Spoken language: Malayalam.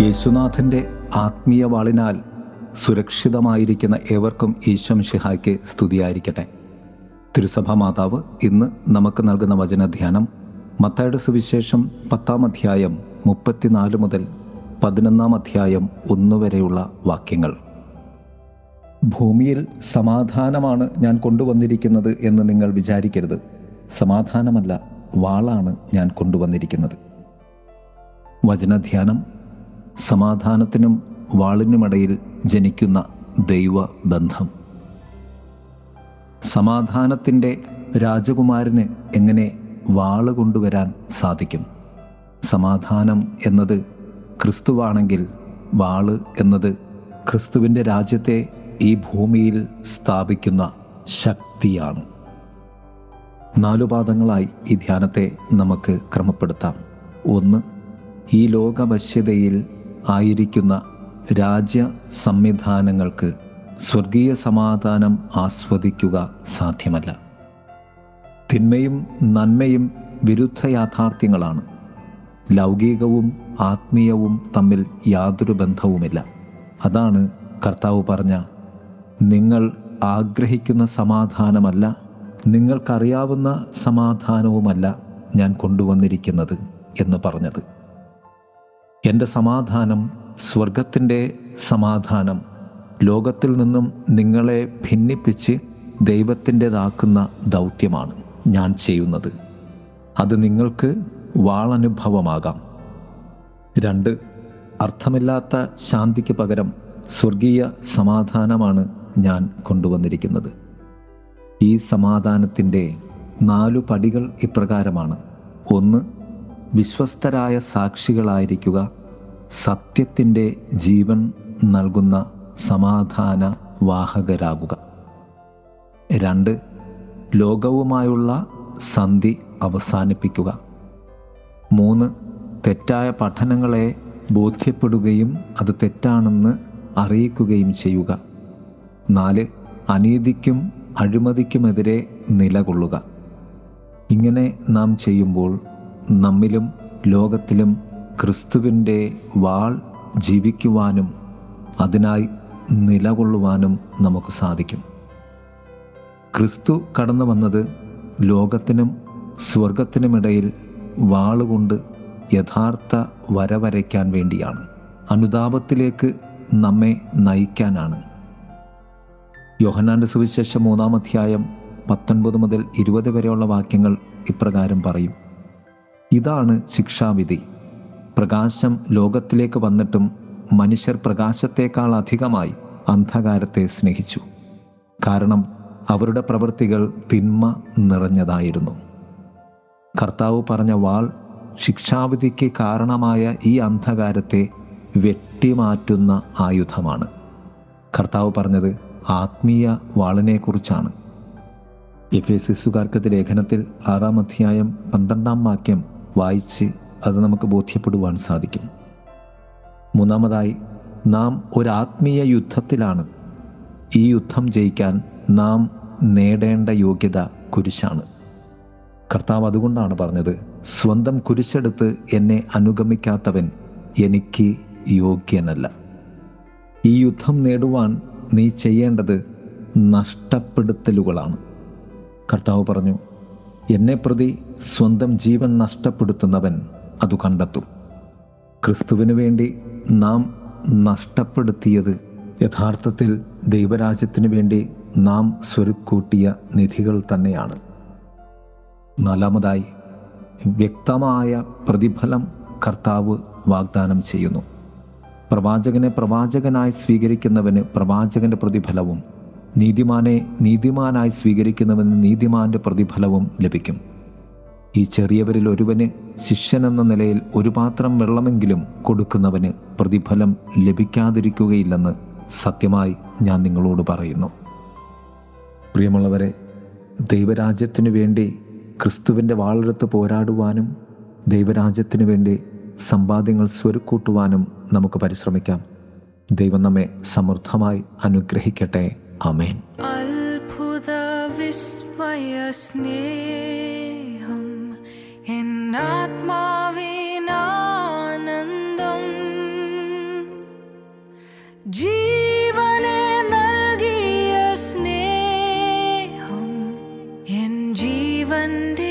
യേശുനാഥന്റെ ആത്മീയ വാളിനാൽ സുരക്ഷിതമായിരിക്കുന്ന ഏവർക്കും ഈശ്വം ഷിഹായ്ക്ക് സ്തുതിയായിരിക്കട്ടെ. തിരുസഭ മാതാവ് ഇന്ന് നമുക്ക് നൽകുന്ന വചനധ്യാനം മത്തായുടെ സുവിശേഷം പത്താം അധ്യായം മുപ്പത്തിനാല് മുതൽ പതിനൊന്നാം അധ്യായം ഒന്ന് വരെയുള്ള വാക്യങ്ങൾ. ഭൂമിയിൽ സമാധാനമാണ് ഞാൻ കൊണ്ടുവന്നിരിക്കുന്നത് എന്ന് നിങ്ങൾ വിചാരിക്കരുത്. സമാധാനമല്ല വാളാണ് ഞാൻ കൊണ്ടുവന്നിരിക്കുന്നത്. വചനധ്യാനം സമാധാനത്തിനും വാളിനുമിടയിൽ ജനിക്കുന്ന ദൈവ ബന്ധം സമാധാനത്തിന്റെ രാജകുമാരന് എങ്ങനെ വാൾ കൊണ്ടുവരാൻ സാധിക്കും? സമാധാനം എന്നത് ക്രിസ്തുവാണെങ്കിൽ വാൾ എന്നത് ക്രിസ്തുവിന്റെ രാജ്യത്തെ ഈ ഭൂമിയിൽ സ്ഥാപിക്കുന്ന ശക്തിയാണ്. നാലു പാദങ്ങളായി ഈ ധ്യാനത്തെ നമുക്ക് ക്രമപ്പെടുത്താം. ഒന്ന് ഈ ലോകവശ്യതയിൽ ആയിരിക്കുന്ന രാജ്യ സംവിധാനങ്ങൾക്ക് സ്വർഗീയ സമാധാനം ആസ്വദിക്കുക സാധ്യമല്ല. തിന്മയും നന്മയും വിരുദ്ധ യാഥാർത്ഥ്യങ്ങളാണ്. ലൗകികവും ആത്മീയവും തമ്മിൽ യാതൊരു ബന്ധവുമില്ല. അതാണ് കർത്താവ് പറഞ്ഞ നിങ്ങൾ ആഗ്രഹിക്കുന്ന സമാധാനമല്ല നിങ്ങൾക്കറിയാവുന്ന സമാധാനവുമല്ല ഞാൻ കൊണ്ടുവന്നിരിക്കുന്നത് എന്ന് പറഞ്ഞത്. എന്റെ സമാധാനം സ്വർഗത്തിന്റെ സമാധാനം. ലോകത്തിൽ നിന്നും നിങ്ങളെ ഭിന്നിപ്പിച്ച് ദൈവത്തിന്റെതാക്കുന്ന ദൗത്യമാണ് ഞാൻ ചെയ്യുന്നത്. അത് നിങ്ങൾക്ക് വാളനുഭവമാകാം. രണ്ട് അർത്ഥമില്ലാത്ത ശാന്തിക്ക് പകരം സ്വർഗീയ സമാധാനമാണ് ഞാൻ കൊണ്ടുവന്നിരിക്കുന്നത്. ഈ സമാധാനത്തിന്റെ നാലു പടികൾ ഇപ്രകാരമാണ്. ഒന്ന് വിശ്വസ്തരായ സാക്ഷികളായിരിക്കുക. സത്യത്തിന്റെ ജീവൻ നൽകുന്ന സമാധാന വാഹകരാകുക. രണ്ട് ലോകവുമായുള്ള സന്ധി അവസാനിപ്പിക്കുക. മൂന്ന് തെറ്റായ പഠനങ്ങളെ ബോധ്യപ്പെടുകയും അത് തെറ്റാണെന്ന് അറിയിക്കുകയും ചെയ്യുക. നാല് അനീതിക്കും അഴിമതിക്കുമെതിരെ നിലകൊള്ളുക. ഇങ്ങനെ നാം ചെയ്യുമ്പോൾ നമ്മിലും ലോകത്തിലും ക്രിസ്തുവിന്റെ വാൾ ജീവിക്കുവാനും അതിനായി നിലകൊള്ളുവാനും നമുക്ക് സാധിക്കും. ക്രിസ്തു കടന്നു വന്നത് ലോകത്തിനും സ്വർഗത്തിനുമിടയിൽ വാളുകൊണ്ട് യഥാർത്ഥ വരവരയ്ക്കാൻ വേണ്ടിയാണ്. അനുതാപത്തിലേക്ക് നമ്മെ നയിക്കാനാണ്. യോഹനാന്റെ സുവിശേഷം മൂന്നാം അധ്യായം പത്തൊൻപത് മുതൽ ഇരുപത് വരെയുള്ള വാക്യങ്ങൾ ഇപ്രകാരം പറയും. ഇതാണ് ശിക്ഷാവിധി. പ്രകാശം ലോകത്തിലേക്ക് വന്നിട്ടും മനുഷ്യർ പ്രകാശത്തേക്കാൾ അധികമായി അന്ധകാരത്തെ സ്നേഹിച്ചു. കാരണം അവരുടെ പ്രവൃത്തികൾ തിന്മ നിറഞ്ഞതായിരുന്നു. കർത്താവ് പറഞ്ഞ വാൾ ശിക്ഷാവിധിക്ക് കാരണമായ ഈ അന്ധകാരത്തെ വെട്ടിമാറ്റുന്ന ആയുധമാണ്. കർത്താവ് പറഞ്ഞത് ആത്മീയ വാളിനെക്കുറിച്ചാണ്. എഫ് എസ് ലേഖനത്തിൽ ആറാം അധ്യായം പന്ത്രണ്ടാം വാക്യം വായിച്ച് അത് നമുക്ക് ബോധ്യപ്പെടുവാൻ സാധിക്കും. മൂന്നാമതായി നാം ഒരു ആത്മീയ യുദ്ധത്തിലാണ്. ഈ യുദ്ധം ജയിക്കാൻ നാം നേടേണ്ട യോഗ്യത കുരിശാണ്. കർത്താവ് അതുകൊണ്ടാണ് പറഞ്ഞത് സ്വന്തം കുരിശെടുത്ത് എന്നെ അനുഗമിക്കാത്തവൻ എനിക്ക് യോഗ്യനല്ല. ഈ യുദ്ധം നേടുവാൻ നീ ചെയ്യേണ്ടത് നഷ്ടപ്പെടുത്തലുകളാണ്. കർത്താവ് പറഞ്ഞു എന്നെ പ്രതി സ്വന്തം ജീവൻ നഷ്ടപ്പെടുത്തുന്നവൻ അത് കണ്ടെത്തും. ക്രിസ്തുവിന് വേണ്ടി നാം നഷ്ടപ്പെടുത്തിയത് യഥാർത്ഥത്തിൽ ദൈവരാജ്യത്തിന് വേണ്ടി നാം സ്വരുക്കൂട്ടിയ നിധികൾ തന്നെയാണ്. നാലാമതായി വ്യക്തമായ പ്രതിഫലം കർത്താവ് വാഗ്ദാനം ചെയ്യുന്നു. പ്രവാചകനെ പ്രവാചകനായി സ്വീകരിക്കുന്നവന് പ്രവാചകന്റെ പ്രതിഫലവും നീതിമാനെ നീതിമാനായി സ്വീകരിക്കുന്നവന് നീതിമാന്റെ പ്രതിഫലവും ലഭിക്കും. ഈ ചെറിയവരിൽ ഒരുവന് ശിഷ്യൻ എന്ന നിലയിൽ ഒരു പാത്രം വെള്ളമെങ്കിലും കൊടുക്കുന്നവന് പ്രതിഫലം ലഭിക്കാതിരിക്കുകയില്ലെന്ന് സത്യമായി ഞാൻ നിങ്ങളോട് പറയുന്നു. പ്രിയമുള്ളവരെ ദൈവരാജ്യത്തിനു വേണ്ടി ക്രിസ്തുവിന്റെ വാളെടുത്ത് പോരാടുവാനും ദൈവരാജ്യത്തിനു വേണ്ടി സമ്പാദ്യങ്ങൾ സ്വരുക്കൂട്ടുവാനും നമുക്ക് പരിശ്രമിക്കാം. ദൈവം നമ്മെ സമൃദ്ധമായി അനുഗ്രഹിക്കട്ടെ. അമേൻ അത്ഭുത വിസ്മയ സ്നേഹം അനാത്മാവിന ആനന്ദം ജീവനെ നൽകിയ സ്നേഹം എൻ ജീവന്റെ